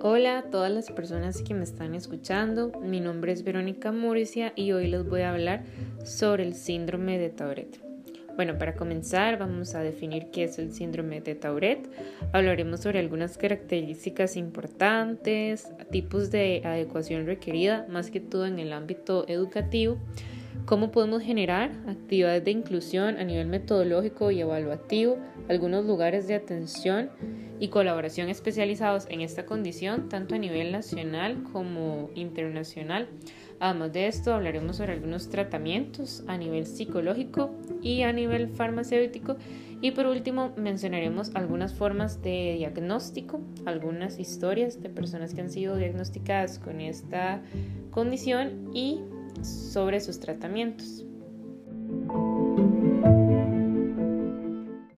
Hola a todas las personas que me están escuchando, mi nombre es Verónica Murcia y hoy les voy a hablar sobre el síndrome de Tourette. Bueno, para comenzar vamos a definir qué es el síndrome de Tourette. Hablaremos sobre algunas características importantes, tipos de adecuación requerida, más que todo en el ámbito educativo cómo podemos generar actividades de inclusión a nivel metodológico y evaluativo, algunos lugares de atención y colaboración especializados en esta condición, tanto a nivel nacional como internacional. Además de esto, hablaremos sobre algunos tratamientos a nivel psicológico y a nivel farmacéutico. Y por último, mencionaremos algunas formas de diagnóstico, algunas historias de personas que han sido diagnosticadas con esta condición y sobre sus tratamientos.